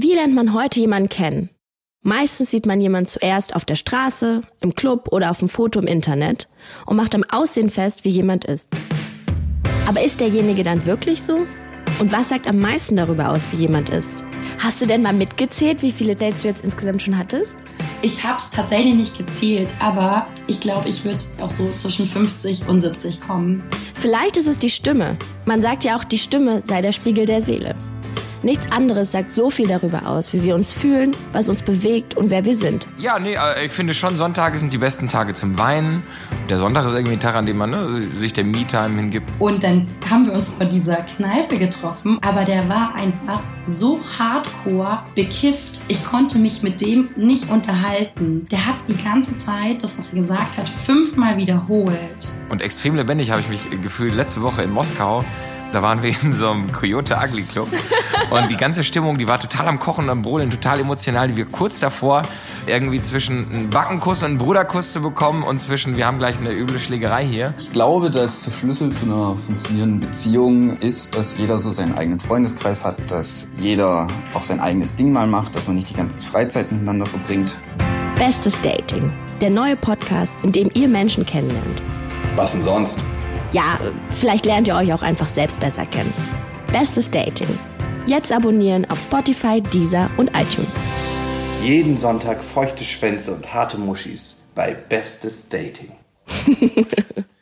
Wie lernt man heute jemanden kennen? Meistens sieht man jemanden zuerst auf der Straße, im Club oder auf dem Foto im Internet und macht am Aussehen fest, wie jemand ist. Aber ist derjenige dann wirklich so? Und was sagt am meisten darüber aus, wie jemand ist? Hast du denn mal mitgezählt, wie viele Dates du jetzt insgesamt schon hattest? Ich habe es tatsächlich nicht gezählt, aber ich glaube, ich würde auch so zwischen 50 und 70 kommen. Vielleicht ist es die Stimme. Man sagt ja auch, die Stimme sei der Spiegel der Seele. Nichts anderes sagt so viel darüber aus, wie wir uns fühlen, was uns bewegt und wer wir sind. Ja, nee, äh, ich finde schon, Sonntage sind die besten Tage zum Weinen. Der Sonntag ist irgendwie ein Tag, an dem man ne, sich der Me-Time hingibt. Und dann haben wir uns vor dieser Kneipe getroffen, aber der war einfach so hardcore bekifft. Ich konnte mich mit dem nicht unterhalten. Der hat die ganze Zeit das, was er gesagt hat, fünfmal wiederholt. Und extrem lebendig habe ich mich gefühlt letzte Woche in Moskau. Da waren wir in so einem Coyote Ugly Club. Und die ganze Stimmung, die war total am Kochen und am Brodeln, total emotional. Die wir kurz davor irgendwie zwischen einen Backenkuss und einen Bruderkuss zu bekommen und zwischen, wir haben gleich eine üble Schlägerei hier. Ich glaube, dass der Schlüssel zu einer funktionierenden Beziehung ist, dass jeder so seinen eigenen Freundeskreis hat, dass jeder auch sein eigenes Ding mal macht, dass man nicht die ganze Freizeit miteinander verbringt. Bestes Dating. Der neue Podcast, in dem ihr Menschen kennenlernt. Was denn sonst? Ja, vielleicht lernt ihr euch auch einfach selbst besser kennen. Bestes Dating. Jetzt abonnieren auf Spotify, Deezer und iTunes. Jeden Sonntag feuchte Schwänze und harte Muschis bei Bestes Dating.